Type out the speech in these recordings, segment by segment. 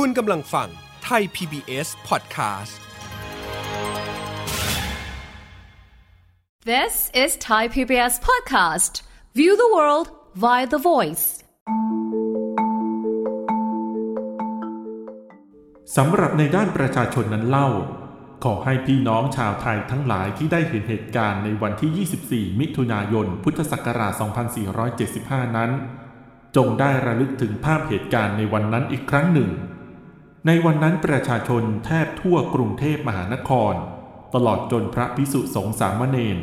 คุณกำลังฟังไทย PBS Podcast This is Thai PBS Podcast. View the world via the voice. สำหรับในด้านประชาชนนั้นเล่า ขอให้พี่น้องชาวไทยทั้งหลายที่ได้เห็นเหตุการณ์ในวันที่ 24 มิถุนายน พุทธศักราช 2475 นั้น จงได้ระลึกถึงภาพเหตุการณ์ในวันนั้นอีกครั้งหนึ่ง ในวันนั้นประชาชนแทบทั่วกรุงเทพมหานคร ตลอดจนพระพิสุสงฆ์สามเณร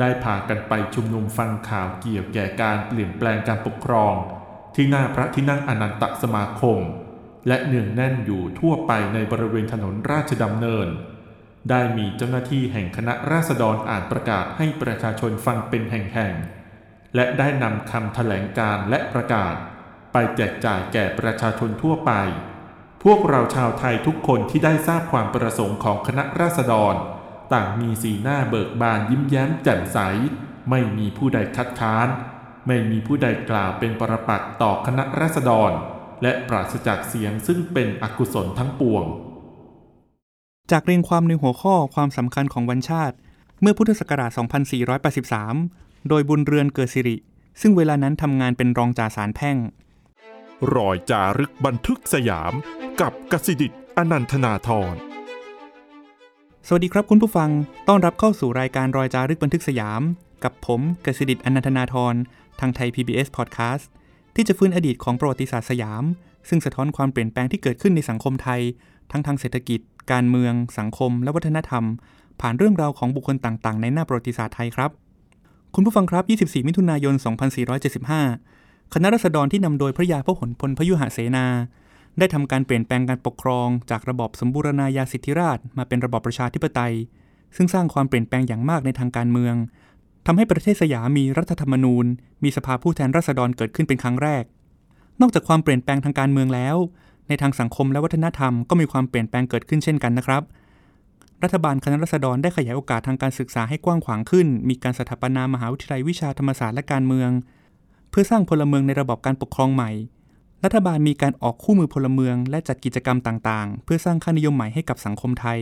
ได้พากันไปชุมนุมฟังข่าวเกี่ยวแก่การเปลี่ยนแปลงการปกครอง ที่หน้าพระที่นั่งอนันตสมาคม และเนืองแน่นอยู่ทั่วไปในบริเวณถนนราชดำเนิน ได้มีเจ้าหน้าที่แห่งคณะราษฎรอ่านประกาศให้ประชาชนฟังเป็นแห่งๆ และได้นำคำแถลงการและประกาศ ไปแจกจ่ายแก่ประชาชนทั่วไป พวกเราชาวไทยทุกคนที่ได้ทราบความประสงค์ของคณะราษฎร ต่างมีสีหน้าเบิกบานยิ้มแย้มแจ่มใส ไม่มีผู้ใดคัดค้าน ไม่มีผู้ใดกล่าวเป็นปรปักษ์ต่อคณะราษฎร และปราศจากเสียงซึ่งเป็นอกุศลทั้งปวง จากเรียงความในหัวข้อความสำคัญของวันชาติ เมื่อพุทธศักราช 2483 โดยบุญเรือนเกิดสิริ ซึ่งเวลานั้นทำงานเป็นรองจ่าสารแพ่ง รอยจารึกบันทึกสยาม กับกสิดิตอนันทนาธรสวัสดีครับคุณผู้ฟัง ต้อนรับเข้าสู่รายการรอยจารึกบันทึกสยาม กับผมกสิดิตอนันทนาธรทางไทย PBS Podcast ที่จะฟื้นอดีตของประวัติศาสตร์สยาม ซึ่งสะท้อนความเปลี่ยนแปลงที่เกิดขึ้นในสังคมไทย ทั้งทางเศรษฐกิจ การเมือง สังคม และวัฒนธรรม ผ่านเรื่องราวของบุคคลต่างๆ ในหน้าประวัติศาสตร์ไทยครับ คุณผู้ฟังครับ 24 มิถุนายน 2475 คณะรัษฎรที่นำโดยพระยาพหลพลพยุหเสนา ได้ทำการเปลี่ยนแปลงการปกครอง จากระบอบสมบูรณาญาสิทธิราชมาเป็นระบอบประชาธิปไตย ซึ่งสร้างความเปลี่ยนแปลงอย่างมากในทางการเมืองทำให้ประเทศสยามมีรัฐธรรมนูญ มีสภาผู้แทนราษฎรเกิดขึ้นเป็นครั้งแรก นอกจากความเปลี่ยนแปลงทางการเมืองแล้ว ในทางสังคมและวัฒนธรรมก็มีความเปลี่ยนแปลงเกิดขึ้นเช่นกันนะครับ รัฐบาลคณะรัษฎรได้ขยายโอกาสทางการศึกษาให้กว้างขวางขึ้น มีการสถาปนามหาวิทยาลัยวิชาธรรมศาสตร์และการเมือง พื่อสร้างพลเมืองในระบอบการปกครองใหม่ รัฐบาลมีการออกคู่มือพลเมืองและจัดกิจกรรมต่างๆ เพื่อสร้างค่านิยมใหม่ให้กับสังคมไทย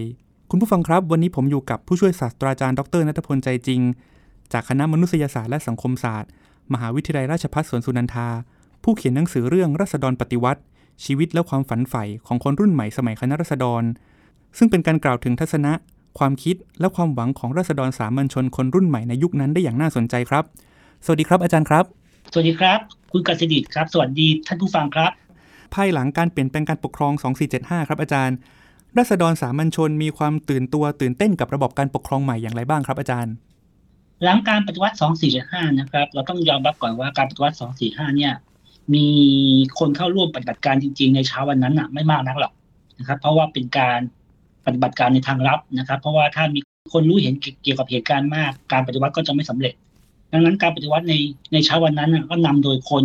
คุณผู้ฟังครับวันนี้ผมอยู่กับผู้ช่วยศาสตราจารย์ดรนัทพลใจจริง จากคณะมนุษยศาสตร์และสังคมศาสตร์ มหาวิทยาลัยราชภัฏสวนสุนันทา ผู้เขียนหนังสือเรื่องรัษฎรปฏิวัติ ชีวิตและความฝันใฝ่ของคนรุ่นใหม่สมัยคณะรัษฎร ซึ่งเป็นการกล่าวถึงทัศนะ ความคิดและความหวังของรัษฎรสามัญชนคนรุ่นใหม่ในยุคนั้นได้อย่างน่าสนใจครับ สวัสดีครับอาจารย์ครับ สวัสดีครับ คุณกสิดิตครับ สวัสดีท่านผู้ฟังครับ ภายหลังการเปลี่ยนแปลงการปกครอง 2475 ครับอาจารย์ รัษฎรสามัญชนมีความตื่นตัวตื่นเต้นกับระบบการปกครองใหม่อย่างไรบ้างครับอาจารย์ หลังการปฏิวัติ 2475 นะครับ เราต้องยอมรับก่อนว่าการปฏิวัติ 245 เนี่ย มีคนเข้าร่วมปฏิบัติการจริง ๆ ในเช้าวันนั้นอะไม่มากนักหรอกนะครับ เพราะว่าเป็นการปฏิบัติการในทางลับนะครับ เพราะว่าถ้ามีคนรู้เห็นเกี่ยวกับเหตุการณ์มาก การปฏิวัติก็จะไม่สำเร็จ ดังนั้นการปฏิวัติในในเช้าวันนั้นก็นำโดยคน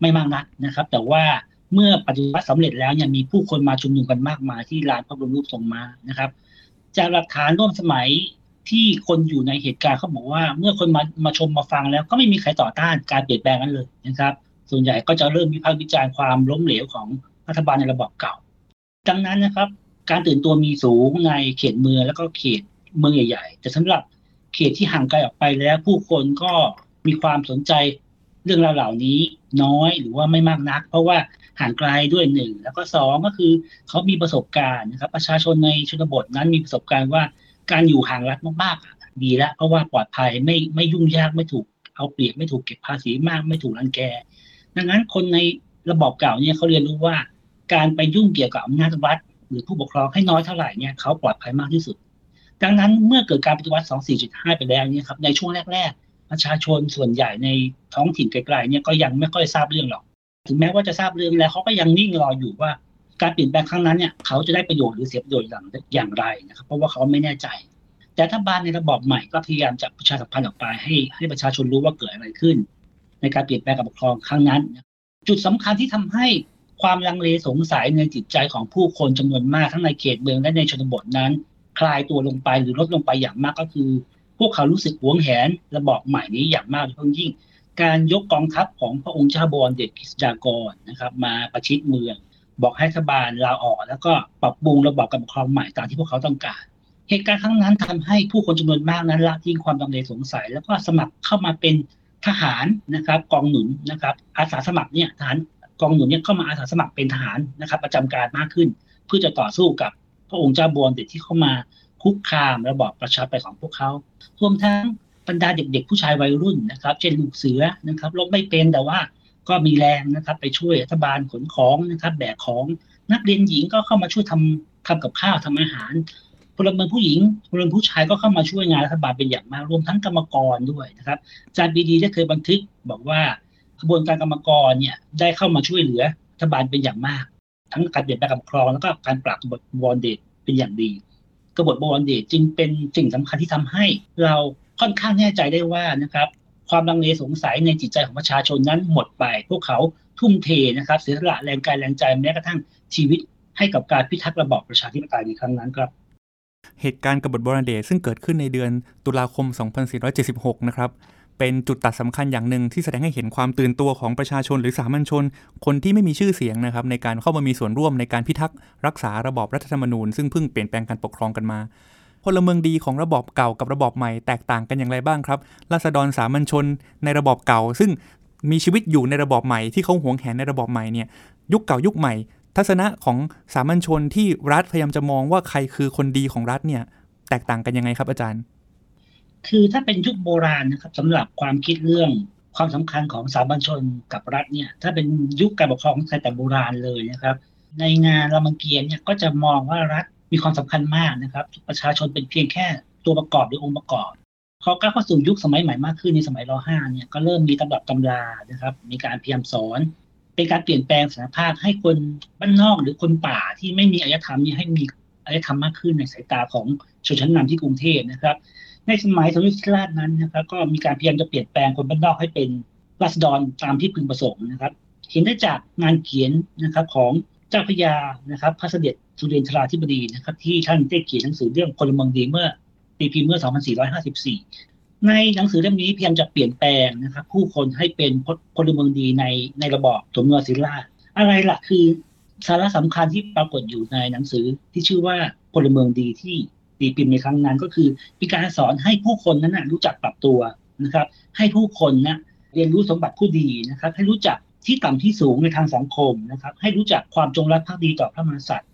ไม่มากนักนะครับ แต่ว่าเมื่อปฏิวัติสำเร็จแล้วเนี่ยมีผู้คนมาชุมนุมกันมากมายที่ลานพระบรมรูปทรงม้านะครับ จากหลักฐานร่วมสมัยที่คนอยู่ในเหตุการณ์เขาบอกว่า เมื่อคนมามาชมมาฟังแล้วก็ไม่มีใครต่อต้านการเปลี่ยนแปลงนั้นเลยนะครับ ส่วนใหญ่ก็จะเริ่มวิพากษ์วิจารณ์ความล้มเหลวของรัฐบาลในระบอบเก่า ดังนั้นนะครับ การตื่นตัวมีสูงในเขตเมืองแล้วก็เขตเมืองใหญ่ ๆ แต่สำหรับ เขตที่ห่างไกลออกไปแล้ว ผู้คนก็มีความสนใจเรื่องราวเหล่านี้น้อยหรือว่าไม่มากนัก เพราะว่าห่างไกลด้วยหนึ่งแล้วก็สองก็คือเขามีประสบการณ์นะครับ ประชาชนในชนบทนั้นมีประสบการณ์ว่าการอยู่ห่างรัฐมากๆดีแล้วเพราะว่าปลอดภัยไม่ไม่ยุ่งยากไม่ถูกเอาเปรียบไม่ถูกเก็บภาษีมากไม่ถูกรังแก ดังนั้นคนในระบอบเก่าเนี่ยเขาเรียนรู้ว่า การไปยุ่งเกี่ยวกับอำนาจรัฐหรือผู้ปกครองให้น้อยเท่าไหร่เนี่ยเขาปลอดภัยมากที่สุด ดังนั้นเมื่อเกิดการปฏิวัติ 24.5ไปแล้วเนี่ยครับในช่วงแรก ๆ ประชาชนส่วนใหญ่ในท้องถิ่นไกลๆเนี่ยก็ยังไม่ค่อยทราบเรื่องหรอก ถึงแม้ว่าจะทราบเรื่องแล้วเขาก็ยังนิ่งรออยู่ว่าการเปลี่ยนแปลงครั้งนั้นเนี่ยเขาจะได้ประโยชน์หรือเสียประโยชน์อย่างอย่างไรนะครับ เพราะว่าเขาไม่แน่ใจ แต่รัฐบาลในระบอบใหม่ก็พยายามจะประชาสัมพันธ์ออกไปให้ให้ประชาชนรู้ว่าเกิดอะไรขึ้น ในการเปลี่ยนแปลงการปกครองครั้งนั้น จุดสำคัญที่ทำให้ความลังเลสงสัยในจิตใจของผู้คนจำนวนมากทั้งในเขตเมืองและในชนบทนั้น คลายตัวลงไปหรือลดลงไปอย่างมากก็คือ พวกเขารู้สึกหวงแหนระบอบใหม่นี้อย่างมากเฉพาะยิ่ง การยกกองทัพของพระองค์เจ้าบวรเดชกิสดากรนะครับ มาประชิดเมือง บอกให้รัฐบาลลาออก แล้วก็ปรับปรุงระบอบการปกครองใหม่ตามที่พวกเขาต้องการ เหตุการณ์ครั้งนั้นทำให้ผู้คนจำนวนมากนั้นละทิ้งความลังเลสงสัย แล้วก็สมัครเข้ามาเป็นทหารนะครับ กองหนุนนะครับ อาสาสมัครเนี่ยทหารกองหนุนเนี่ยเข้ามาอาสาสมัครเป็นทหารนะครับ ประจำการมากขึ้น เพื่อจะต่อสู้กับ พระองค์เจ้าบวรเด็ดที่เข้ามาคุกคามระบอบประชาธิปไตยของพวกเขารวมทั้งบรรดาเด็ก ๆ ผู้ชายวัยรุ่นนะครับ เช่นลูกเสือนะครับลบไม่เป็นแต่ว่าก็มีแรงนะครับ ไปช่วยรัฐบาลขนของนะครับ แบกของนักเรียนหญิงก็เข้ามาช่วยทำทำกับข้าวทำอาหารพลเมืองผู้หญิงพลเมืองผู้ชายก็เข้ามาช่วยงานรัฐบาลเป็นอย่างมากรวมทั้งกรรมกรด้วยนะครับจารย์บีดีได้เคยบันทึกบอกว่าขบวนการกรรมกรเนี่ยได้เข้ามาช่วยเหลือรัฐบาลเป็นอย่างมาก ทั้งการเปลี่ยนแปลงการปกครองแล้วก็การปราบกบฏบอลเดตเป็นอย่างดี กบฏบอลเดตจึงเป็นสิ่งสำคัญที่ทำให้เราค่อนข้างแน่ใจได้ว่านะครับ ความลังเลสงสัยในจิตใจของประชาชนนั้นหมดไป พวกเขาทุ่มเทนะครับ เสียสละแรงกายแรงใจแม้กระทั่งชีวิตให้กับการพิทักษ์ระบอบประชาธิปไตยในครั้งนั้นครับเหตุการณ์กบฏบรเดชซึ่งเกิดขึ้นในเดือนตุลาคม 2476 นะครับ เป็นจุดตัดสำคัญอย่างหนึ่งที่แสดงให้เห็นความตื่นตัวของประชาชนหรือสามัญชน คนที่ไม่มีชื่อเสียงนะครับในการเข้ามามีส่วนร่วมในการพิทักษ์รักษาระบอบรัฐธรรมนูญ ซึ่งเพิ่งเปลี่ยนแปลงการปกครองกันมาพลเมืองดีของระบอบเก่ากับระบอบใหม่แตกต่างกันอย่างไรบ้างครับราษฎรสามัญชนในระบอบเก่า ซึ่งมีชีวิตอยู่ในระบอบใหม่ที่เขาหวงแหนในระบอบใหม่เนี่ยยุคเก่ายุคใหม่ ทัศนะของสามัญชนที่รัฐพยายามจะมองว่าใครคือคนดีของรัฐเนี่ยแตกต่างกันยังไงครับอาจารย์ คือถ้าเป็นยุคโบราณนะครับสำหรับความคิดเรื่องความสำคัญของสามัญชนกับรัฐเนี่ยถ้าเป็นยุคการปกครองไทยแต่โบราณเลยนะครับ ในงานรามเกียรติเนี่ยก็จะมองว่ารัฐมีความสำคัญมากนะครับ ประชาชนเป็นเพียงแค่ตัวประกอบหรือองค์ประกอบพอก้าวเข้าสู่ยุคสมัยใหม่มากขึ้นในสมัยร .5 เนี่ยก็เริ่มมีตำรับตำรานะครับ มีการพยายามสอน เป็นการเปลี่ยนแปลงสถานภาพให้คนบ้านนอกหรือคนป่าที่ไม่มีอารยธรรมนี่ให้มีอารยธรรมมากขึ้นในสายตาของชนชั้นนำที่กรุงเทพนะครับ ในสมัยสมเด็จพระราชนั้นนะครับ ก็มีการพยายามจะเปลี่ยนแปลงคนบ้านนอกให้เป็นราษฎรตามที่พึงประสงค์นะครับ เห็นได้จากงานเขียนนะครับของเจ้าพญานะครับพระเสด็จสุเรนทราธิบดีนะครับ ที่ท่านได้เขียนหนังสือเรื่องพลเมืองดีเมื่อปีพิมพ์เมื่อ 2454 ในหนังสือเล่มนี้พยายามจะเปลี่ยนแปลงนะครับ ผู้คนให้เป็นพลเมืองดีในในระบอบสมนวนศิลาอะไรล่ะคือสาระสำคัญที่ปรากฏอยู่ในหนังสือที่ชื่อว่าพลเมืองดีที่ ตีพิมพ์ในครั้งนั้น ก็คือมีการสอนให้ผู้คนนั้นนะรู้จักปรับตัวนะครับ ให้ผู้คนนะเรียนรู้สมบัติผู้ดีนะครับ ให้รู้จักที่ต่ำที่สูงในทางสังคมนะครับ ให้รู้จักความจงรักภักดีต่อพระมหากษัตริย์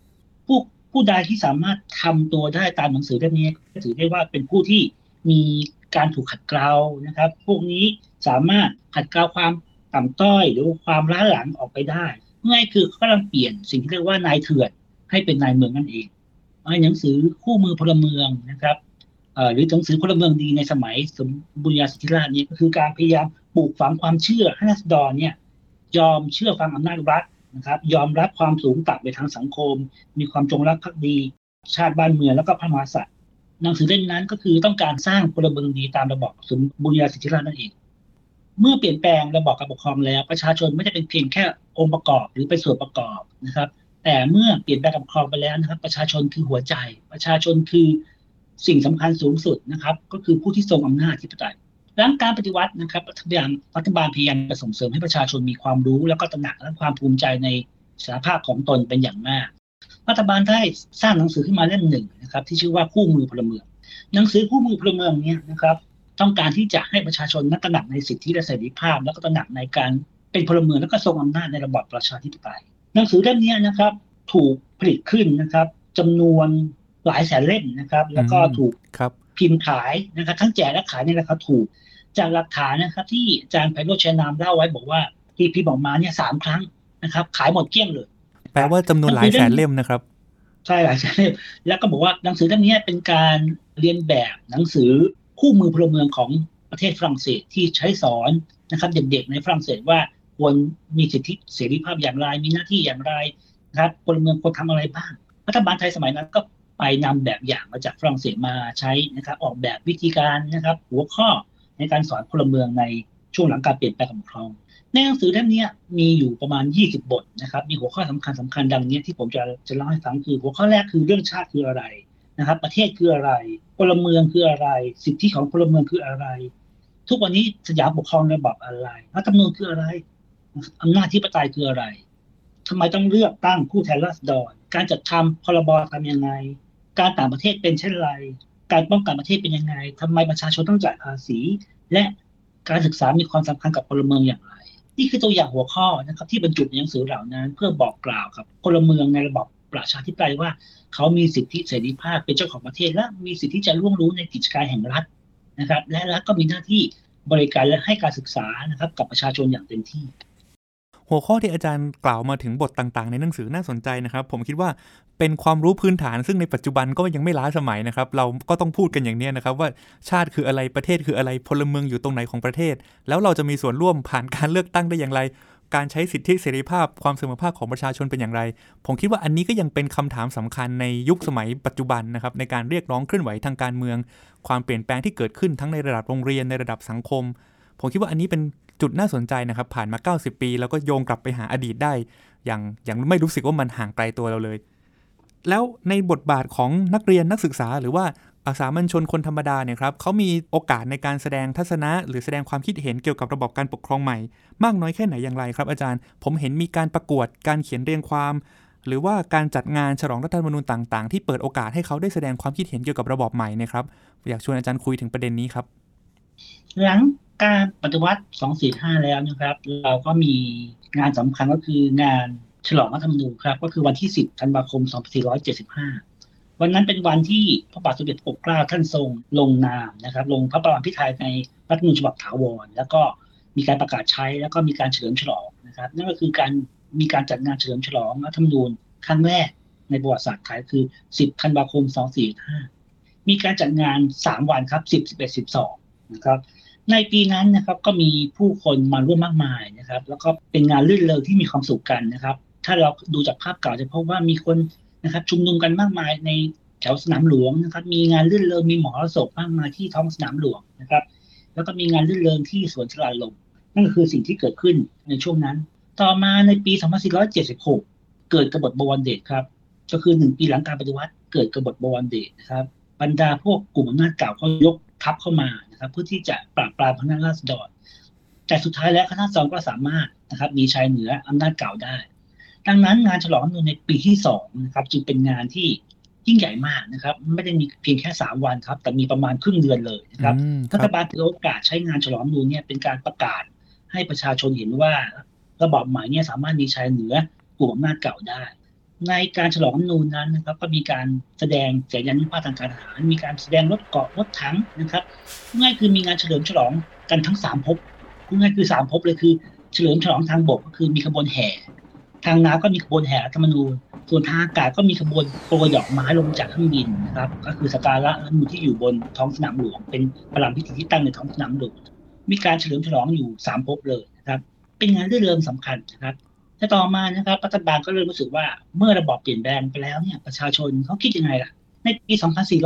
ผู้ผู้ใดที่สามารถทำตัวได้ตามหนังสือเล่มนี้ก็ถือได้ว่าเป็นผู้ที่มีการถูกขัดเกลานะครับ พวกนี้สามารถขัดเกลาความต่ำต้อย หรือความล้าหลังออกไปได้ง่ายคือเขากำลังเปลี่ยนสิ่งที่เรียกว่านายเถื่อนให้เป็นนายเมืองนั่นเอง หนังสือคู่มือพลเมืองนะครับหรือหนังสือพลเมืองดีในสมัยสมบุญญาสิทธิราชนี้ก็คือการพยายามปลูกฝังความเชื่อให้รัษฎรเนี่ย ยอมเชื่อฟังอำนาจรัฐนะครับ ยอมรับความสูงต่ำในทางสังคม มีความจงรักภักดี ชาติบ้านเมืองแล้วก็พระมหากษัตริย์หนังสือเล่มนั้นก็คือต้องการสร้างพลเมืองดีตามระบอบสมบุญญาสิทธิราชนั่นเองเมื่อเปลี่ยนแปลงระบอบการปกครองแล้วประชาชนไม่ได้เป็นเพียงแค่องค์ประกอบหรือเป็นส่วนประกอบนะครับ แต่เมื่อเปลี่ยนแปลงการปกครองไปแล้วนะครับ ประชาชนคือหัวใจ ประชาชนคือสิ่งสำคัญสูงสุดนะครับ ก็คือผู้ที่ทรงอำนาจที่ปไตยดังการปฏิวัตินะครับรัฐบาลรัฐบาลพยายามจะส่งเสริมให้ประชาชนมีความรู้ แล้วก็ตระหนักและความภูมิใจในสารภาพของตนเป็นอย่างมาก รัฐบาลได้สร้างหนังสือขึ้นมาเล่มหนึ่งนะครับ ที่ชื่อว่าคู่มือพลเมือง หนังสือคู่มือพลเมืองเนี่ยนะครับต้องการที่จะให้ประชาชนนักตระหนักในสิทธิและเสรีภาพ แล้วก็ตระหนักในการเป็นพลเมืองแล้วก็ทรงอำนาจในระบอบประชาธิปไตย หนังสือเล่มนี้นะครับ ถูกผลิตขึ้นนะครับจำนวนหลายแสนเล่มนะครับ แล้วก็ถูกครับพิมพ์ขายนะครับ ทั้งแจกและขายในราคาถูก จากหลักฐานนะครับ ที่อาจารย์ไพโรจน์ชัยนามเล่าไว้บอกว่าที่พี่บอกมาเนี่ยสามครั้งนะครับ ขายหมดเกลี้ยงเลย แปลว่าจำนวนหลายแสนเล่มนะครับใช่หลายแสนเล่มแล้วก็บอกว่าหนังสือเล่มนี้เป็นการเรียนแบบหนังสือคู่มือพลเมืองของประเทศฝรั่งเศสที่ใช้สอนนะครับ เด็กๆในฝรั่งเศสว่า ควรมีสิทธิเสรีภาพอย่างไรมีหน้าที่อย่างไรนะครับพลเมืองควรทำอะไรบ้าง รัฐบาลไทยสมัยนั้นก็ไปนำแบบอย่างมาจากฝรั่งเศสมาใช้นะครับออกแบบวิธีการนะครับ หัวข้อในการสอนพลเมืองในช่วงหลังการเปลี่ยนแปลงการปกครองในหนังสือเล่มนี้มีอยู่ประมาณ 20 บทนะครับ มีหัวข้อสำคัญสำคัญดังนี้ที่ผมจะจะเล่าให้ฟังคือหัวข้อแรกคือเรื่องชาติคืออะไรนะครับ ประเทศคืออะไรพลเมืองคืออะไร สิทธิของพลเมืองคืออะไร ทุกวันนี้สยามปกครองระบอบอะไรรัฐธรรมนูญคืออะไร อำนาจที่ปไตยคืออะไรทำไมต้องเลือกตั้งผู้แทนราษฎร การจัดทำพรบทำยังไง การต่างประเทศเป็นเช่นไร การป้องกันประเทศเป็นยังไงทำไมประชาชนต้องจ่ายภาษี และการศึกษามีความสำคัญกับพลเมืองอย่างไร นี่คือตัวอย่างหัวข้อนะครับที่บรรจุในหนังสือเหล่านั้น เพื่อบอกกล่าวกับพลเมืองในระบบประชาธิปไตยว่า เขามีสิทธิเสรีภาพเป็นเจ้าของประเทศ และมีสิทธิจะร่วงรู้ในกิจการแห่งรัฐนะครับ และรัฐก็มีหน้าที่บริการและให้การศึกษานะครับกับประชาชนอย่างเต็มที่ หัวข้อที่อาจารย์กล่าวมาถึงบทต่างๆ ในหนังสือน่าสนใจนะครับ ผมคิดว่าเป็นความรู้พื้นฐาน ซึ่งในปัจจุบันก็ยังไม่ล้าสมัยนะครับ เราก็ต้องพูดกันอย่างนี้นะครับ ว่าชาติคืออะไรประเทศคืออะไรพลเมืองอยู่ตรงไหนของประเทศ แล้วเราจะมีส่วนร่วมผ่านการเลือกตั้งได้อย่างไร การใช้สิทธิเสรีภาพความเสมอภาคของประชาชนเป็นอย่างไร ผมคิดว่าอันนี้ก็ยังเป็นคำถามสำคัญในยุคสมัยปัจจุบันนะครับในการเรียกร้องเคลื่อนไหวทางการเมือง ความเปลี่ยนแปลงที่เกิดขึ้นทั้งในระดับโรงเรียนในระดับสังคม ผมคิดว่าอันนี้เป็นจุดน่าสนใจนะครับ ผ่านมา 90 ปี แล้วก็โยงกลับไปหาอดีตได้ อย่างอย่างไม่รู้สึกว่ามันห่างไกลตัวเราเลย แล้วในบทบาทของนักเรียนนักศึกษา หรือว่าอาสามัญชนคนธรรมดาเนี่ยครับเขามีโอกาสในการแสดงทัศนะ หรือแสดงความคิดเห็นเกี่ยวกับระบบการปกครองใหม่ มากน้อยแค่ไหนอย่างไรครับอาจารย์ ผมเห็นมีการประกวดการเขียนเรียงความ หรือว่าการจัดงานฉลองรัฐธรรมนูญต่าง ๆ ที่เปิดโอกาสให้เขาได้แสดงความคิดเห็นเกี่ยวกับระบอบใหม่นะครับอยากชวนอาจารย์คุยถึงประเด็นนี้ครับ หลังการปฏิวัติ 245 แล้วนะครับ เราก็มีงานสำคัญก็คืองานฉลองรัฐธรรมนูญครับ ก็คือวันที่ 10 ธันวาคม 2475 วันนั้นเป็นวันที่พระบาทสมเด็จปกเกล้าท่านทรงลงนามนะครับ ลงพระประมาพิไทยในรัฐธรรมนูญฉบับถาวร แล้วก็มีการประกาศใช้แล้วก็มีการเฉลิมฉลองนะครับ นั่นก็คือการมีการจัดงานเฉลิมฉลองรัฐธรรมนูญครั้งแรกในประวัติศาสตร์ไทยคือ 10 ธันวาคม 2475 มีการจัดงาน 3 วันครับ 10 11 12 นะครับ ในปีนั้นนะครับก็มีผู้คนมาร่วมมากมายนะครับ แล้วก็เป็นงานลื่นเริงที่มีความสุขกันนะครับ ถ้าเราดูจากภาพเก่าจะพบว่ามีคนนะครับ ชุมนุมกันมากมายในแถวสนามหลวงนะครับ มีงานลื่นเริงมีหมอรสพมากมายที่ท้องสนามหลวงนะครับ แล้วก็มีงานลื่นเริงที่สวนชลาลมนั่นก็คือสิ่งที่เกิดขึ้นในช่วงนั้น ต่อมาในปี 2476 เกิดกบฏบวรเดชครับ ก็คือหนึ่งปีหลังการปฏิวัติเกิดกบฏบวรเดชนะครับ บรรดาพวกกลุ่มอำนาจเก่าเขายกทัพเข้ามา นะครับ เพื่อที่จะปราบปรามคณะราษฎรแต่สุดท้ายแล้วคณะราษฎรก็สามารถนะครับ มีชัยเหนืออำนาจเก่าได้ ดังนั้นงานฉลองรัฐธรรมนูญในปีที่สองนะครับ จึงเป็นงานที่ยิ่งใหญ่มากนะครับ ไม่ได้มีเพียงแค่สามวันครับ แต่มีประมาณครึ่งเดือนเลยนะครับอืมครัรัฐบบาลถือโอกาสใช้งานฉลองรัฐธรรมนูญเนี่ยเป็นการประกาศให้ประชาชนเห็นว่าระบอบใหม่เนี่ยสามารถมีชัยเหนือกลุ่มอำนาจเก่าได้ ในการฉลองนูญนั้นนะครับ ก็มีการแสดงแสดงนุภาพทางการทหาร มีการแสดงรถเกาะรถถังนะครับง่ายคือมีงานเฉลิมฉลองกันทั้งสามภพง่ายคือสามภพเลยคือ เฉลิมฉลองทางบกก็คือมีขบวนแห่ ทางน้ำก็มีขบวนแห่รัฐธรรมนูญส่วนทางอากาศก็มีขบวนโปรยดอกไม้ลงจากเครื่องบินนะครับ ก็คือสการะรัฐมนูญที่อยู่บนท้องสนามหลวง เป็นประลัมพิธีที่ตั้งในท้องสนามหลวงมีการเฉลิมฉลองอยู่สามภพเลยนะครับ เป็นงานเรื่องเริงสำคัญนะครับ แต่ต่อมานะครับรัฐบาลก็เริ่มรู้สึกว่าเมื่อระบอบเปลี่ยนแปลงไปแล้วเนี่ยประชาชนเขาคิดยังไงล่ะ ในปี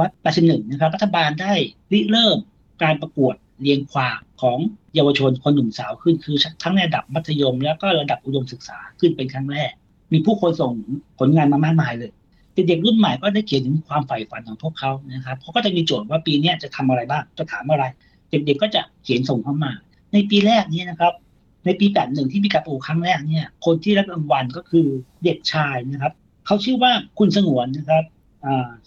2481 นะครับรัฐบาลได้ริเริ่มการประกวดเรียงความของเยาวชนคนหนุ่มสาวขึ้นคือทั้งในระดับมัธยม แล้วก็ระดับอุดมศึกษาขึ้นเป็นครั้งแรก มีผู้คนส่งผลงานมามากมายเลยเด็กๆรุ่นใหม่ก็ได้เขียนถึงความใฝ่ฝันของพวกเขานะครับเขาก็จะมีโจทย์ว่าปีนี้จะทำอะไรบ้างจะถามอะไร เด็กๆก็จะเขียนส่งเข้ามา ในปีแรกนี้นะครับ ในปี 81 ที่มีการปลูกครั้งแรกเนี่ย คนที่รับรางวัลก็คือเด็กชายนะครับ เขาชื่อว่าคุณสงวนนะครับ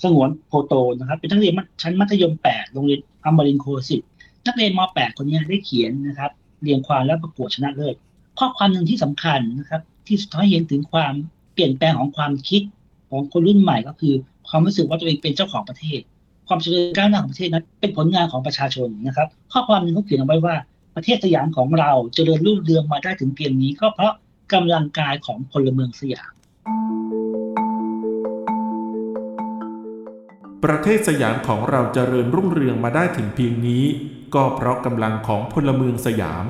สงวนโพโตนะครับ เป็นนักเรียนชั้นมัธยม 8 โรงเรียนอมรินโคสิตนักเรียนม .8 คนนี้ได้เขียนนะครับ เรียงความและประกวดชนะเลิศ ข้อความหนึ่งที่สำคัญนะครับ ที่สะท้อนให้เห็นถึงความเปลี่ยนแปลงของความคิดของคนรุ่นใหม่ก็คือ ความรู้สึกว่าตัวเองเป็นเจ้าของประเทศ ความเจริญก้าวหน้าของประเทศนั้นเป็นผลงานของประชาชนนะครับ ข้อความหนึ่งเขาเขียนเอาไว้ว่า ประเทศสยามของเราเจริญรุ่งเรืองมาได้ถึงเพียงนี้ก็เพราะกำลังกายของพลเมืองสยาม ประเทศสยามของเราเจริญรุ่งเรืองมาได้ถึงเพียงนี้ ก็เพราะกำลังของพลเมืองสยาม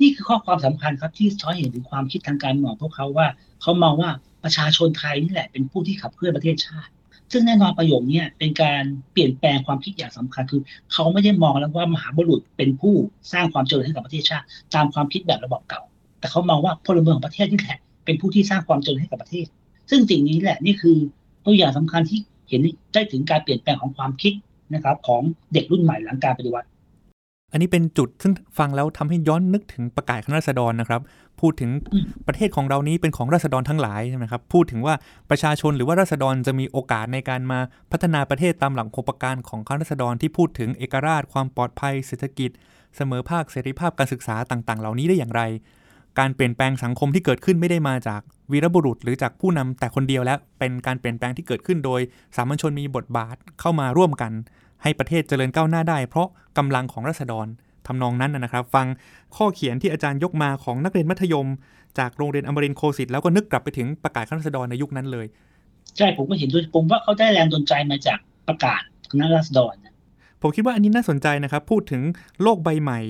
นี่คือข้อความสำคัญครับที่สะท้อนให้เห็นถึงความคิดทางการเมืองของพวกเขาว่า เขามองว่าประชาชนไทยนี่แหละเป็นผู้ที่ขับเคลื่อนประเทศชาติ ซึ่งแน่นอนประโยคนี้เป็นการเปลี่ยนแปลงความคิดอย่างสำคัญคือ เขาไม่ได้มองแล้วว่ามหาบุรุษเป็นผู้สร้างความเจริญให้กับประเทศชาติ ตามความคิดแบบระบอบเก่า แต่เขามองว่าพลเมืองของประเทศนี่แหละเป็นผู้ที่สร้างความเจริญให้กับประเทศ ซึ่งสิ่งนี้แหละนี่คือตัวอย่างสำคัญที่เห็นได้ถึงการเปลี่ยนแปลงของความคิดนะครับของเด็กรุ่นใหม่หลังการปฏิวัติ อันนี้เป็นจุดซึ่งฟังแล้วทำให้ย้อนนึกถึงประกาศคณะราษฎรนะครับ พูดถึงอืมประเทศของเรานี้เป็นของราษฎรทั้งหลายใช่ไหมครับ พูดถึงว่าประชาชนหรือว่าราษฎรจะมีโอกาสในการมาพัฒนาประเทศตามหลักโครงการของคณะราษฎรที่พูดถึงเอกราช ความปลอดภัย เศรษฐกิจ เสมอภาคเสรีภาพการศึกษาต่าง ๆ เหล่านี้ได้อย่างไร การเปลี่ยนแปลงสังคมที่เกิดขึ้นไม่ได้มาจากวีรบุรุษ หรือจากผู้นำแต่คนเดียวแล้วเป็นการเปลี่ยนแปลงที่เกิดขึ้นโดยสามัญชนมีบทบาทเข้ามาร่วมกัน ให้ประเทศเจริญก้าวหน้าได้ เพราะกำลังของราษฎรทำนองนั้นนะนะครับ ฟังข้อเขียนที่อาจารย์ยกมาของนักเรียนมัธยม จากโรงเรียนอมรินทร์โคสิตแล้วก็นึกกลับไปถึงประกาศคณะราษฎรในยุคนั้นเลย ใช่ผมก็เห็นด้วยผมว่าเขาได้แรงดลใจมาจากประกาศคณะราษฎรนะผมคิดว่าอันนี้น่าสนใจนะครับ พูดถึงโลกใบใหม่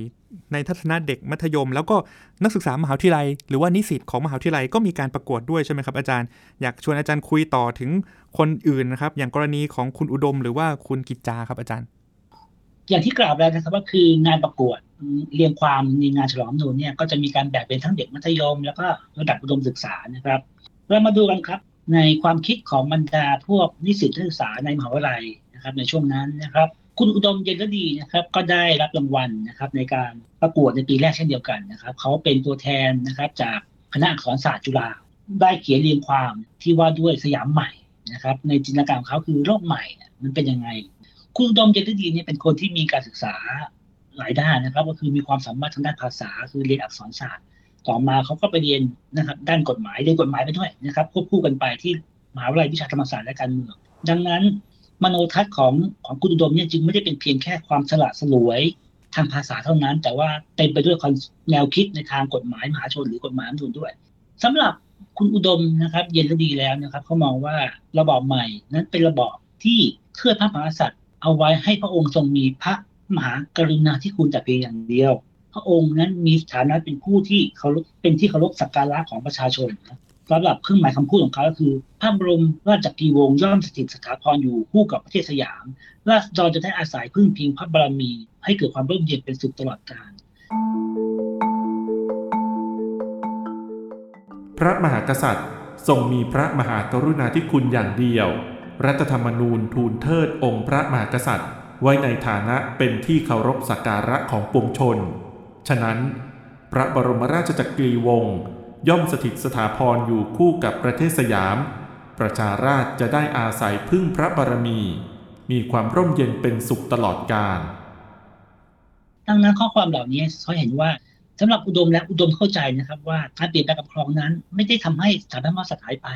ในทัศนะเด็กมัธยม แล้วก็นักศึกษามหาวิทยาลัย หรือว่านิสิตของมหาวิทยาลัยก็มีการประกวดด้วยใช่ไหมครับอาจารย์ อยากชวนอาจารย์คุยต่อถึง คนอื่นนะครับ อย่างกรณีของคุณอุดมหรือว่าคุณกิจจาครับอาจารย์ อย่างที่กล่าวแล้วนะครับว่าคืองานประกวดเรียงความในงานฉลองนูญเนี่ยก็จะมีการแบ่งเป็นทั้งเด็กมัธยม แล้วก็ระดับอุดมศึกษานะครับ เรามาดูกันครับ ในความคิดของบรรดาพวกนิสิตนักศึกษาในมหาวิทยาลัยนะครับ ในช่วงนั้นนะครับคุณอุดมเย็นฤดีนะครับ ก็ได้รับรางวัลนะครับ ในการประกวดในปีแรกเช่นเดียวกันนะครับ เขาเป็นตัวแทนนะครับ จากคณะอักษรศาสตร์จุฬาได้เขียนเรียงความที่ว่าด้วยสยามใหม่ นะครับ ในจินตนาการของเขาคือโลกใหม่เนี่ยมันเป็นยังไง คุณอุดมเย็นดีเนี่ยเป็นคนที่มีการศึกษาหลายด้านนะครับ ก็คือมีความสามารถทางด้านภาษา คือเรียนอักษรศาสตร์ ต่อมาเขาก็ไปเรียนนะครับ ด้านกฎหมายเรียนกฎหมายไปด้วยนะครับควบคู่กันไปที่มหาวิทยาลัยวิชาธรรมศาสตร์และการเมือง ดังนั้น มโนทัศน์ของของคุณดมเนี่ยจึงไม่ได้เป็นเพียงแค่ความสละสลวยทางภาษาเท่านั้น แต่ว่าเต็มไปด้วยแนวคิดในทางกฎหมายมหาชนหรือกฎหมายรัฐธรรมนูญด้วยสำหรับ คุณอุดมนะครับ เย็นฤดีแล้วนะครับเขามองว่าระบอบใหม่นั้นเป็นระบอบที่เคลื่อนพระมหากษัตริย์ เอาไว้ให้พระองค์ทรงมีพระมหากรุณาธิคุณแต่เพียงอย่างเดียว พระองค์นั้นมีฐานะเป็นผู้ที่เขารพเป็นที่เคารพสักการะของประชาชนสำหรับเครื่องหมายคำพูดของเขาก็คือพระบรมราชกีวงศ์ย่อมสถิตสถาพรอยู่คู่กับประเทศสยาม ราษฎรจะได้อาศัยพึ่งพิงพระบารมี ให้เกิดความร่มเย็นเป็นสุขตลอดกาล พระมหากษัตริย์ทรงมีพระมหากรุณาธิคุณอย่างเดียว รัฐธรรมนูญทูลเทิดองค์พระมหากษัตริย์ ไว้ในฐานะเป็นที่เคารพสักการะของปวงชน ฉะนั้น พระบรมราชจักรีวงศ์ย่อมสถิตสถาพรอยู่คู่กับประเทศสยาม ประชาราชจะได้อาศัยพึ่งพระบารมี มีความร่มเย็นเป็นสุขตลอดกาลดังนั้นข้อความเหล่านี้เขาเห็นว่า สำหรับอุดมและอุดมเข้าใจนะครับ ว่าการเปลี่ยนแปลงปกครองนั้น ไม่ได้ทำให้สถานพระมหากษัตริย์หายไป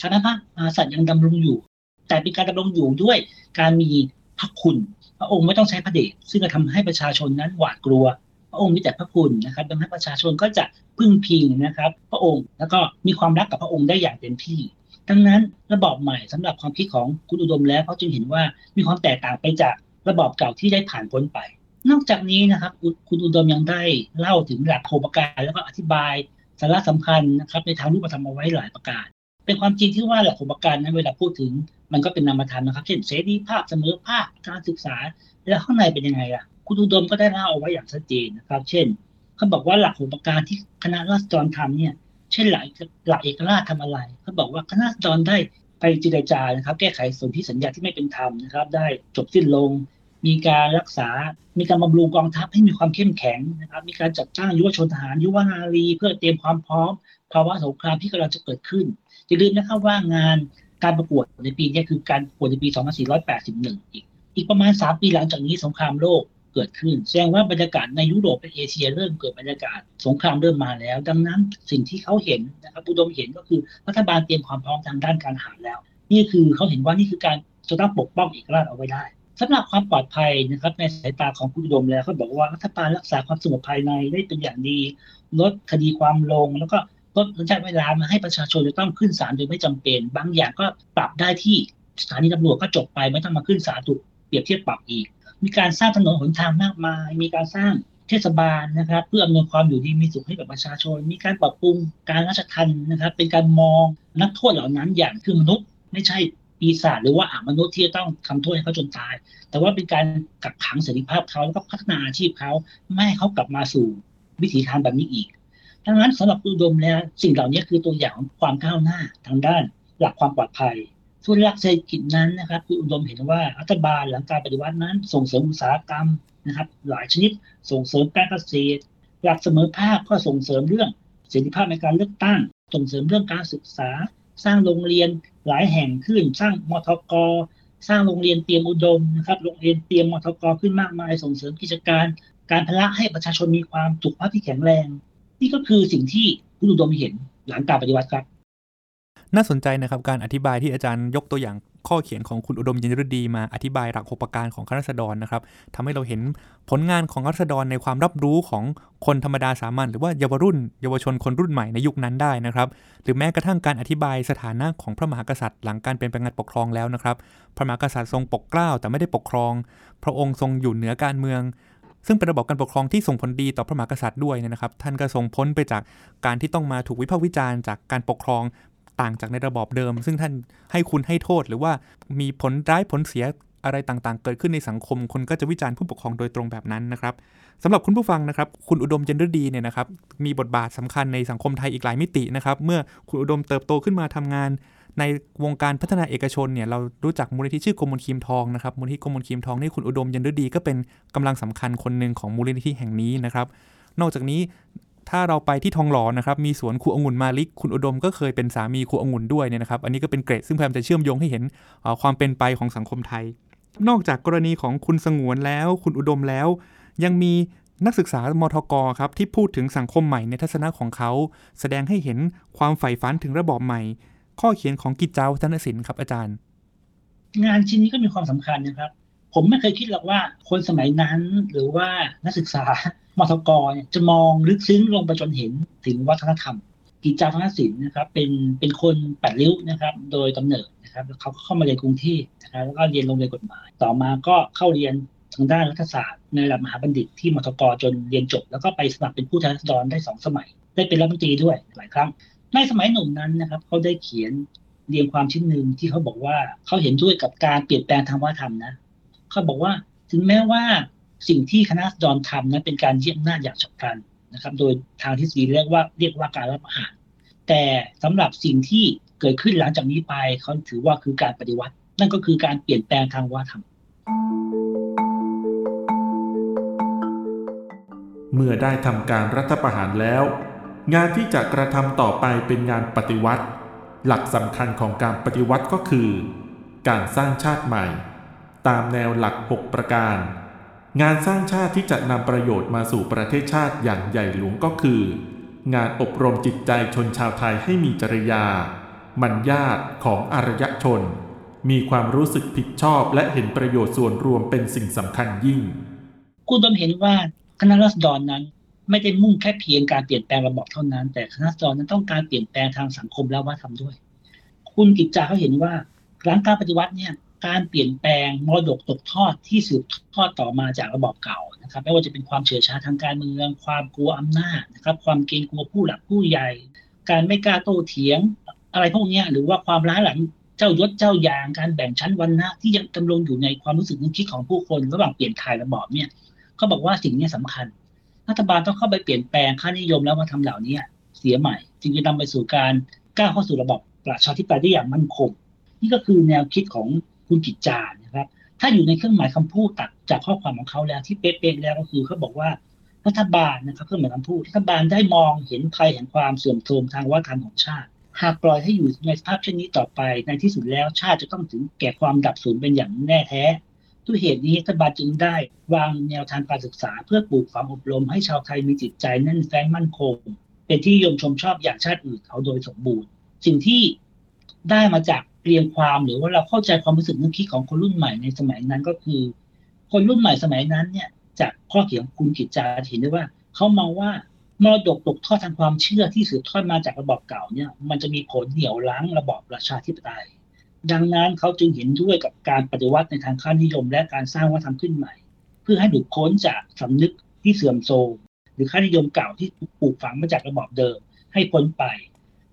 สถานพระมหากษัตย์ยังดำรงอยู่ แต่เป็นการดำรงอยู่ด้วยการมีพระคุณ พระองค์ไม่ต้องใช้พระเดชซึ่งจะทำให้ประชาชนนั้นหวาดกลัว พระองค์มีแต่พระคุณนะครับดังนั้นประชาชนก็จะพึ่งพิงนะครับ พระองค์แล้วก็มีความรักกับพระองค์ได้อย่างเต็มที่ดังนั้นระบอบใหม่สำหรับความคิดของคุณอุดมแล้วเขาจึงเห็นว่ามีความแตกต่างไปจากระบอบเก่าที่ได้ผ่านพ้นไป นอกจากนี้นะครับ คุณอุดมยังได้เล่าถึงหลักโครงการแล้วก็อธิบายสาระสำคัญนะครับ ในทางรูปธรรมเอาไว้หลายประการ เป็นความจริงที่ว่าหลักโครงการนั้นเวลาพูดถึง มันก็เป็นนามธรรมนะครับ เช่นเสรีภาพเสมอภาคการศึกษา แล้วข้างในเป็นยังไงล่ะ คุณอุดมก็ได้เล่าเอาไว้อย่างชัดเจนนะครับ เช่นเขาบอกว่าหลักโครงการที่คณะราษฎรทำเนี่ย เช่นหลักหลักเอกราชทำอะไรเขาบอกว่าคณะราษฎรได้ไปเจรจานะครับ แก้ไขสนธิสัญญาที่ไม่เป็นธรรมนะครับ ได้จบสิ้นลง มีการรักษา มีการบำรุงกองทัพให้มีความเข้มแข็งนะครับ มีการจัดจ้างยุวชนทหารยุวนารีเพื่อเตรียมความพร้อมภาวะสงครามที่กำลังจะเกิดขึ้นอย่าลืมนะครับว่างานการประกวดในปีนี้คือการประกวดในปี 2481 อีก อีกประมาณ 3 ปีหลังจากนี้สงครามโลกเกิดขึ้น แสดงว่าบรรยากาศในยุโรปและเอเชียเริ่มเกิดบรรยากาศสงครามเริ่มมาแล้ว ดังนั้นสิ่งที่เขาเห็นนะครับอุดมเห็นก็คือรัฐบาลเตรียมความพร้อมทางด้านการทหารแล้ว นี่คือเขาเห็นว่านี่คือการจะต้องปกป้องเอกราชเอาไว้ได้ สำหรับความปลอดภัยนะครับในสายตาของคุณดมแล้วเขาบอกว่ารัฐบาลรักษาความสงบภายในได้เป็นอย่างดี ลดคดีความลง แล้วก็ลดระยะเวลามาให้ประชาชนจะต้องขึ้นศาลโดยไม่จำเป็น บางอย่างก็ปรับได้ที่สถานีตำรวจก็จบไปไม่ต้องมาขึ้นศาลถูกเปรียบเทียบปรับอีก มีการสร้างถนนหนทางมากมาย มีการสร้างเทศบาลนะครับ เพื่ออำนวยความอยู่ดีมีสุขให้กับประชาชน มีการปรับปรุงการราชทัณฑ์นะครับ เป็นการมองนักโทษเหล่านั้นอย่างคือมนุษย์ไม่ใช่ ปีศาจหรือว่าอามนุษย์ที่จะต้องทำโทษให้เขาจนตาย แต่ว่าเป็นการกักขังเสรีภาพเขาแล้วก็พัฒนาอาชีพเขาไม่ให้เขากลับมาสู่วิถีทางแบบนี้อีกดังนั้นสำหรับอุดมแล้วสิ่งเหล่านี้คือตัวอย่างของความก้าวหน้าทางด้านหลักความปลอดภัยส่วนหลักเศรษฐกิจนั้นนะครับคุณอุดมเห็นว่ารัฐบาลหลังการปฏิวัตินั้นส่งเสริมอุตสาหกรรมนะครับ หลายชนิดส่งเสริมการเกษตร หลักเสมอภาคก็ส่งเสริมเรื่องเสรีภาพในการเลือกตั้ง ส่งเสริมเรื่องการศึกษา สร้างโรงเรียนหลายแห่งขึ้น สร้างมทกสร้างโรงเรียนเตรียมอุดมนะครับโรงเรียนเตรียมมทกขึ้นมากมายส่งเสริมกิจการ การพละให้ประชาชนมีความสุขภาพที่แข็งแรง นี่ก็คือสิ่งที่คุณอุดมเห็นหลังการปฏิวัติครับ น่าสนใจนะครับการอธิบายที่อาจารย์ยกตัวอย่างข้อเขียนของคุณอุดมยินฤดีมาอธิบายหลักหกประการของข้าราษฎรนะครับทำให้เราเห็นผลงานของข้าราษฎรในความรับรู้ของคนธรรมดาสามัญหรือว่าเยาวรุ่น เยาวชนคนรุ่นใหม่ในยุคนั้นได้นะครับ หรือแม้กระทั่งการอธิบายสถานะของพระมหากษัตริย์ หลังการเปลี่ยนแปลงการปกครองแล้วนะครับ พระมหากษัตริย์ทรงปกเกล้าแต่ไม่ได้ปกครอง พระองค์ทรงอยู่เหนือการเมืองซึ่งเป็นระบบการปกครองที่ส่งผลดีต่อพระมหากษัตริย์ด้วยนะครับ ท่านก็ทรงพ้นไปจากการที่ต้องมาถูกวิพากษ์วิจารณ์จากการปกครอง ต่างจากในระบอบเดิม ซึ่งท่านให้คุณให้โทษ หรือว่ามีผลร้ายผลเสียอะไรต่างๆ เกิดขึ้นในสังคม คนก็จะวิจารณ์ผู้ปกครองโดยตรงแบบนั้นนะครับสำหรับคุณผู้ฟังนะครับ คุณอุดมเจนฤดีเนี่ยนะครับ มีบทบาทสำคัญในสังคมไทยอีกหลายมิตินะครับ เมื่อคุณอุดมเติบโตขึ้นมาทำงาน ในวงการพัฒนาเอกชนเนี่ย เรารู้จักมูลนิธิชื่อกรมลคีมทองนะครับ มูลนิธิกรมลคีมทองนี่คุณอุดมยันฤดีก็เป็นกำลังสำคัญคนหนึ่งของมูลนิธิแห่งนี้นะครับ นอกจากนี้ ถ้าเราไปที่ทองหล่อนะครับมีสวนครูองุ่นมาลิก คุณอุดมก็เคยเป็นสามีครูองุ่นด้วยเนี่ยนะครับ อันนี้ก็เป็นเกรดซึ่งพยายามจะเชื่อมโยงให้เห็นความเป็นไปของสังคมไทย นอกจากกรณีของคุณสงวนแล้ว คุณอุดมแล้ว ยังมีนักศึกษามทกครับที่พูดถึงสังคมใหม่ในทัศนะของเขา แสดงให้เห็นความใฝ่ฝันถึงระบอบใหม่ ข้อเขียนของกิจจาวัฒนศิลป์ครับอาจารย์ งานชิ้นนี้ก็มีความสำคัญนะครับ ผมไม่เคยคิดหรอกว่าคนสมัยนั้นหรือว่านักศึกษามทกเนี่ยจะมองลึกซึ้งลงไปจนเห็นถึงวัฒนธรรมกิจจาวัฒนศิลป์นะครับเป็นเป็นคนแปดริ้วนะครับ โดยกำเนิดนะครับเขาเข้ามาเรียนกรุงเทพนะครับแล้วก็เรียนโรงเรียนกฎหมาย ต่อมาก็เข้าเรียนทางด้านรัฐศาสตร์ ในระดับมหาบัณฑิตที่มทกจนเรียนจบ แล้วก็ไปสมัครเป็นผู้แทนราษฎรได้สองสมัย ได้เป็นรัฐมนตรีด้วยหลายครั้ง ในสมัยหนุ่มนั้นนะครับเขาได้เขียนเรียงความชิ้นหนึ่งที่เขาบอกว่าเขาเห็นด้วยกับการเปลี่ยนแปลงทางวัฒนธรรมนะ เขาบอกว่าถึงแม้ว่าสิ่งที่คณะราษฎรทำนั้นเป็นการเยึดอำนาอย่างฉับพลันนะครับ โดยทางทฤษฎีเรียกว่าเรียกว่าการรับประหาร แต่สำหรับสิ่งที่เกิดขึ้นหลังจากนี้ไปเขาถือว่าคือการปฏิวัติ นั่นก็คือการเปลี่ยนแปลงทางวัฒนธรรม เมื่อได้ทำการรัฐประหารแล้ว งานที่จะกระทำต่อไปเป็นงานปฏิวัติ หลักสำคัญของการปฏิวัติก็คือ การสร้างชาติใหม่ ตามแนวหลัก 6 ประการ งานสร้างชาติที่จะนำประโยชน์มาสู่ประเทศชาติอย่างใหญ่หลวงก็คือ งานอบรมจิตใจชนชาวไทยให้มีจริยา มัญญาตของอารยชน มีความรู้สึกผิดชอบและเห็นประโยชน์ส่วนรวมเป็นสิ่งสำคัญยิ่ง คุณดมเห็นว่าคณะรัษฎรนั้นไม่ได้มุ่งแค่เพียงการเปลี่ยนแปลงระบอบเท่านั้น แต่คณะรัษฎรนั้นต้องการเปลี่ยนแปลงทางสังคมและวัฒนธรรมด้วย คุณกิจจาเขาเห็นว่าหลังการปฏิวัติเนี่ยการเปลี่ยนแปลงมรดกตกทอดที่สืบทอดต่อมาจากระบอบเก่านะครับ ไม่ว่าจะเป็นความเฉื่อยชาทางการเมือง ความกลัวอำนาจนะครับ ความเกรงกลัวผู้หลักผู้ใหญ่ การไม่กล้าโต้เถียง อะไรพวกนี้หรือว่าความร้ายหลังเจ้ายศเจ้ายางการแบ่งชั้นวรรณะที่ยังดำรงอยู่ในความรู้สึกนึกคิดของผู้คนระหว่างเปลี่ยนถ่ายระบอบเนี่ยเขาบอกว่าสิ่งนี้สำคัญ รัฐบาลต้องเข้าไปเปลี่ยนแปลงค่านิยมและวัฒนธรรมเหล่านี้เสียใหม่ จึงจะนำไปสู่การก้าวเข้าสู่ระบอบประชาธิปไตยได้อย่างมั่นคง นี่ก็คือแนวคิดของ คุณกิจจานะครับ ถ้าอยู่ในเครื่องหมายคำพูดตัดจากข้อความของเขาแล้วที่เป๊ะๆแล้วก็คือเขาบอกว่ารัฐบาลนะครับเครื่องหมายคำพูดรัฐบาลได้มองเห็นภัยแห่งความเสื่อมโทรมทางวัฒนธรรมของชาติ หากปล่อยให้อยู่ในสภาพเช่นนี้ต่อไป ในที่สุดแล้วชาติจะต้องถึงแก่ความดับสูญเป็นอย่างแน่แท้ด้วยเหตุนี้รัฐบาลจึงได้วางแนวทางการศึกษา เพื่อปลูกฝังอบรมให้ชาวไทยมีจิตใจแน่นแฟ้นมั่นคง เป็นที่ยมชมชอบอย่างชาติอื่นเขาโดยสมบูรณ์ สิ่งที่ได้มาจาก เรียงความหรือว่าเราเข้าใจความรู้สึกนึกคิดของคนรุ่นใหม่ในสมัยนั้นก็คือ คนรุ่นใหม่สมัยนั้นเนี่ย จากข้อเขียนคุณกิจจาเห็นได้ว่าเขามองว่ามรดกตกทอดทางความเชื่อที่สืบทอดมาจากระบอบเก่าเนี่ย มันจะมีผลเหนี่ยวรั้งระบอบประชาธิปไตย ดังนั้นเขาจึงเห็นด้วยกับการปฏิวัติในทางค่านิยม และการสร้างวัฒนธรรมขึ้นใหม่ เพื่อให้หลุดพ้นจากสำนึกที่เสื่อมโทรมหรือค่านิยมเก่าที่ปลูกฝังมาจากระบอบเดิมให้พ้นไป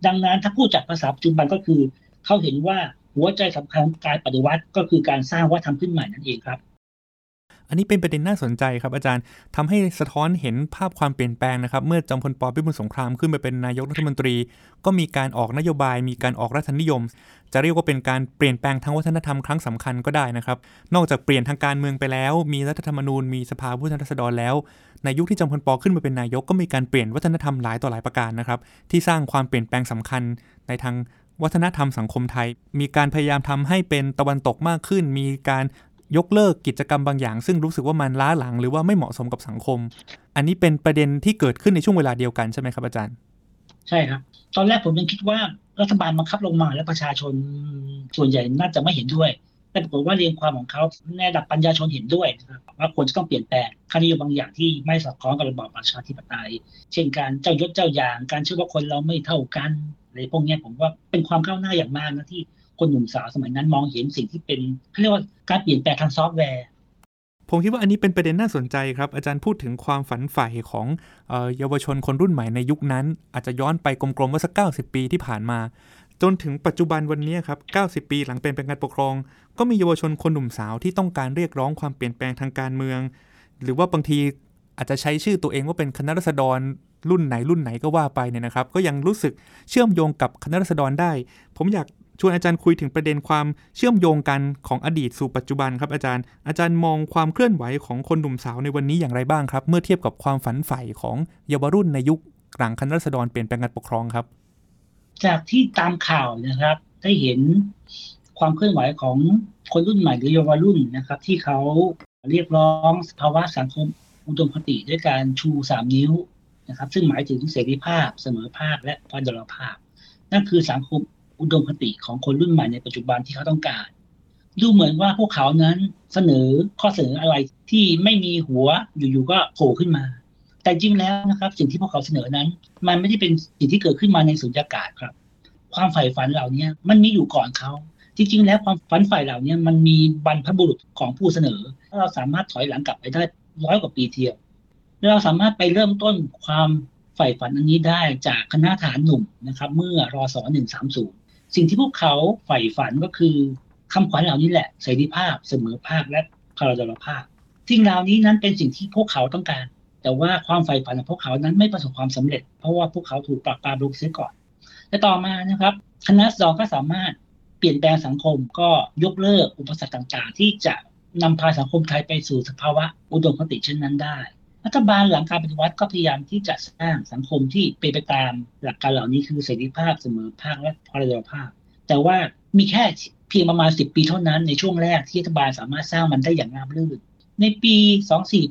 ดังนั้นถ้าพูดจากภาษาปัจจุบันก็คือ เขาเห็นว่าหัวใจสำคัญการปฏิวัติก็คือการสร้างวัฒนธรรมขึ้นใหม่นั่นเองครับ อันนี้เป็นประเด็นน่าสนใจครับอาจารย์ทำให้สะท้อนเห็นภาพความเปลี่ยนแปลงนะครับ เมื่อจอมพลปพิบูลสงครามขึ้นมาเป็นนายกรัฐมนตรี ก็มีการออกนโยบาย มีการออกรัฐนิยม จะเรียกว่าเป็นการเปลี่ยนแปลงทางวัฒนธรรมครั้งสำคัญก็ได้นะครับ นอกจากเปลี่ยนทางการเมืองไปแล้ว มีรัฐธรรมนูญมีสภาผู้แทนราษฎรแล้วในยุคที่จอมพลปขึ้นมาเป็นนายกก็มีการเปลี่ยนวัฒนธรรมหลายต่อหลายประการนะครับ ที่สร้างความเปลี่ยนแปลงสำคัญในทาง วัฒนธรรมสังคมไทย มีการพยายามทำให้เป็นตะวันตกมากขึ้น มีการยกเลิกกิจกรรมบางอย่าง ซึ่งรู้สึกว่ามันล้าหลัง หรือว่าไม่เหมาะสมกับสังคม อันนี้เป็นประเด็นที่เกิดขึ้นในช่วงเวลาเดียวกันใช่ไหมครับอาจารย์ ใช่ครับ ตอนแรกผมยังคิดว่ารัฐบาลบังคับลงมาแล้วประชาชนส่วนใหญ่น่าจะไม่เห็นด้วย แต่ปรากฏว่าเรียงความของเขาในระดับปัญญาชนเห็นด้วยนะครับว่าควรจะต้องเปลี่ยนแปลงค่านิยมบางอย่างที่ไม่สอดคล้องกับระบอบประชาธิปไตย เช่นการเจ้ายศเจ้าอย่าง การเชื่อว่าคนเราไม่เท่ากัน อะไรพวกนี้ผมว่าเป็นความก้าวหน้าอย่างมากนะที่คนหนุ่มสาวสมัยนั้นมองเห็นสิ่งที่เป็นเขาเรียกว่าการเปลี่ยนแปลงทางซอฟต์แวร์ผมคิดว่าอันนี้เป็นประเด็นน่าสนใจครับ อาจารย์พูดถึงความฝันใฝ่ของเยาวชนคนรุ่นใหม่ในยุคนั้น อาจจะย้อนไปกลมๆว่าสัก 90 ปีที่ผ่านมา จนถึงปัจจุบันวันนี้ครับ 90 ปีหลังเป็นเป็นการปกครอง ก็มีเยาวชนคนหนุ่มสาวที่ต้องการเรียกร้องความเปลี่ยนแปลงทางการเมือง หรือว่าบางทีอาจจะใช้ชื่อตัวเองว่าเป็นคณะรัษฎร รุ่นไหนรุ่นไหนก็ว่าไปเนี่ยนะครับ ก็ยังรู้สึกเชื่อมโยงกับคณะรัษฎรได้ ผมอยากชวนอาจารย์คุยถึงประเด็นความเชื่อมโยงกันของอดีตสู่ปัจจุบันครับอาจารย์ อาจารย์มองความเคลื่อนไหวของคนหนุ่มสาวในวันนี้อย่างไรบ้างครับ เมื่อเทียบกับความฝันใฝ่ของเยาวรุ่นในยุคหลังคณะรัษฎรเปลี่ยนแปลงการปกครองครับ จากที่ตามข่าวนะครับ ได้เห็นความเคลื่อนไหวของคนรุ่นใหม่หรือเยาวรุ่นนะครับ ที่เขาเรียกร้องภาวะสังคมอุดมคติด้วยการชูสามนิ้ว นะครับ ซึ่งหมายถึงเสรีภาพ เสมอภาคและพอดลภาพ นั่นคือสังคมอุดมคติของคนรุ่นใหม่ในปัจจุบันที่เขาต้องการ ดูเหมือนว่าพวกเขานั้นเสนอข้อเสนออะไรที่ไม่มีหัวอยู่ๆก็โผล่ขึ้นมา แต่จริงแล้วนะครับ สิ่งที่พวกเขาเสนอนั้น มันไม่ได้เป็นสิ่งที่เกิดขึ้นมาในสุญญากาศครับ ความใฝ่ฝันเหล่านี้มันมีอยู่ก่อนเขาจริงๆ แล้วความฝันฝ่ายเหล่านี้มันมีบรรพบุรุษของผู้เสนอ ถ้าเราสามารถถอยหลังกลับไปได้ร้อยกว่าปีเทียว เราสามารถไปเริ่มต้นความใฝ่ฝันอันนี้ได้จากคณะทหารหนุ่มนะครับ เมื่อรอศ130 สิ่งที่พวกเขาใฝ่ฝันก็คือคำขวัญเหล่านี้แหละเสรีภาพเสมอภาคและพลดลภาพสิ่งเหล่านี้นั้นเป็นสิ่งที่พวกเขาต้องการ แต่ว่าความใฝ่ฝันของพวกเขานั้นไม่ประสบความสำเร็จ เพราะว่าพวกเขาถูกปราบปรามลงเสียก่อนและต่อมานะครับคณะสองก็สามารถเปลี่ยนแปลงสังคมก็ยกเลิกอุปสรรคต่างๆ ที่จะนำพาสังคมไทยไปสู่สภาวะอุดมคติเช่นนั้นได้ รัฐบาลหลังการปฏิวัติก็พยายามที่จะสร้างสังคมที่เป็นไปตามหลักการเหล่านี้คือเสรีภาพเสมอภาคและพลดภาพ แต่ว่ามีแค่เพียงประมาณ 10 ปีเท่านั้นในช่วงแรกที่รัฐบาลสามารถสร้างมันได้อย่างราบรื่นในปี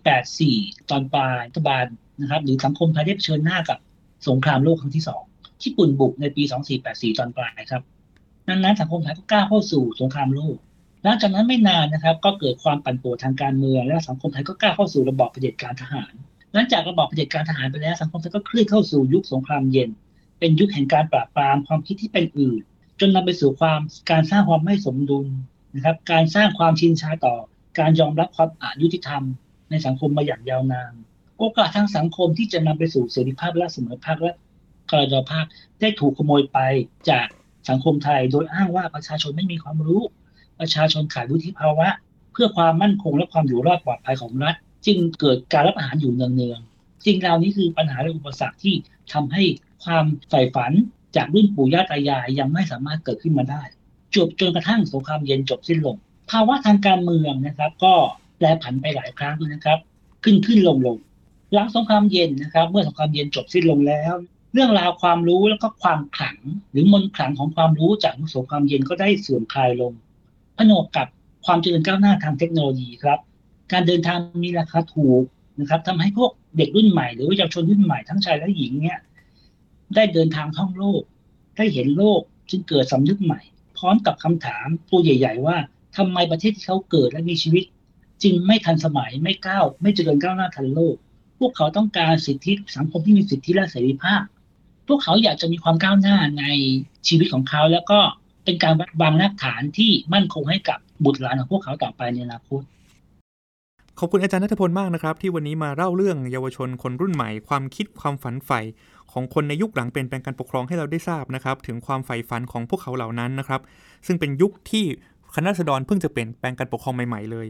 2484 ตอนปลายรัฐบาลนะครับหรือสังคมไทยได้เผชิญหน้ากับสงครามโลกครั้งที่สองญี่ปุ่นบุกในปี 2484 ตอนปลายครับดังนั้นสังคมไทยก็กล้าเข้าสู่สงครามโลก หลังจากนั้นไม่นานนะครับ ก็เกิดความปั่นป่วนทางการเมืองและสังคมไทยก็กล้าเข้าสู่ระบอบเผด็จการทหาร หลังจากระบอบเผด็จการทหารไปแล้วสังคมไทยก็เคลื่อนเข้าสู่ยุคสงครามเย็น เป็นยุคแห่งการปราบปรามความคิดที่เป็นอื่น จนนำไปสู่ความการสร้างความไม่สมดุลนะครับ การสร้างความชินชาต่อ การยอมรับความอายุติธรรม ในสังคมมาอย่างยาวนานโอกาสทางสังคมที่จะนำไปสู่เสรีภาพและเสมอภาคและพลดภาคได้ถูกขโมยไปจากสังคมไทย โดยอ้างว่าประชาชนไม่มีความรู้ ประชาชนขาดวุฒิภาวะ เพื่อความมั่นคงและความอยู่รอดปลอดภัยของรัฐ จึงเกิดการรับอาหารอยู่เนืองๆสิ่งเหล่านี้คือปัญหาและอุปสรรคที่ทำให้ความใฝ่ฝันจากรุ่นปู่ย่าตายายยังไม่สามารถเกิดขึ้นมาได้ จบจนกระทั่งสงครามเย็นจบสิ้นลง ภาวะทางการเมืองนะครับ ก็แปรผันไปหลายครั้งนะครับ ขึ้นขึ้นลงลงหลังสงครามเย็นนะครับ เมื่อสงครามเย็นจบสิ้นลงแล้ว เรื่องราวความรู้แล้วก็ความขลัง หรือมนขลังของความรู้จากสงครามเย็นก็ได้เสื่อมคลายลง นวกกับความเจริญก้าวหน้าทางเทคโนโลยีครับ การเดินทางมีราคาถูกนะครับทำให้พวกเด็กรุ่นใหม่ หรือว่าเยาวชนรุ่นใหม่ทั้งชายและหญิงเนี่ยได้เดินทางท่องโลก ได้เห็นโลกจึงเกิดสำนึกใหม่ พร้อมกับคำถามตัวใหญ่ ๆ ว่าทำไมประเทศที่เขาเกิดและมีชีวิต จึงไม่ทันสมัยไม่ก้าวไม่เจริญก้าวหน้าทันโลก พวกเขาต้องการสิทธิสังคมที่มีสิทธิและเสรีภาพ พวกเขาอยากจะมีความก้าวหน้าในชีวิตของเขาแล้วก็ เป็นการวางรากฐานที่มั่นคงให้กับบุตรหลานของพวกเขาต่อไปในอนาคตขอบคุณอาจารย์นัทพลมากนะครับ ที่วันนี้มาเล่าเรื่องเยาวชนคนรุ่นใหม่ ความคิดความฝันใฝ่ของคนในยุคหลังเปลี่ยนแปลงการปกครองให้เราได้ทราบนะครับ ถึงความใฝ่ฝันของพวกเขาเหล่านั้นนะครับ ซึ่งเป็นยุคที่คณะรัษฎรเพิ่งจะเปลี่ยนแปลงการปกครองใหม่ๆเลย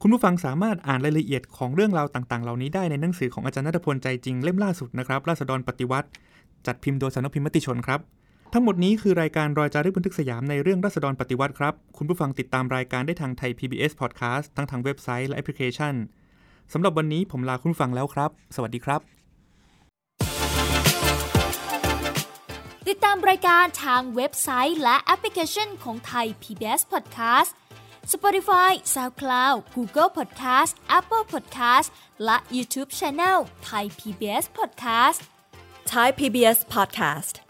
คุณผู้ฟังสามารถอ่านรายละเอียดของเรื่องราวต่างๆ เหล่านี้ได้ในหนังสือของอาจารย์นัทพลใจจริงเล่มล่าสุดนะครับราษฎรปฏิวัติ จัดพิมพ์โดยสำนักพิมพ์มติชนครับ ทั้งหมดนี้คือรายการรอยจารึกบันทึกสยามในเรื่องราษฎรปฏิวัติครับ คุณผู้ฟังติดตามรายการได้ทางไทย PBS Podcast ทั้งทางเว็บไซต์และแอปพลิเคชันสำหรับวันนี้ผมลาคุณผู้ฟังแล้วครับ สวัสดีครับ ติดตามรายการทางเว็บไซต์และแอปพลิเคชันของไทย PBS Podcast Spotify SoundCloud Google Podcast Apple Podcast และ YouTube Channel Thai PBS Podcast Thai PBS Podcast.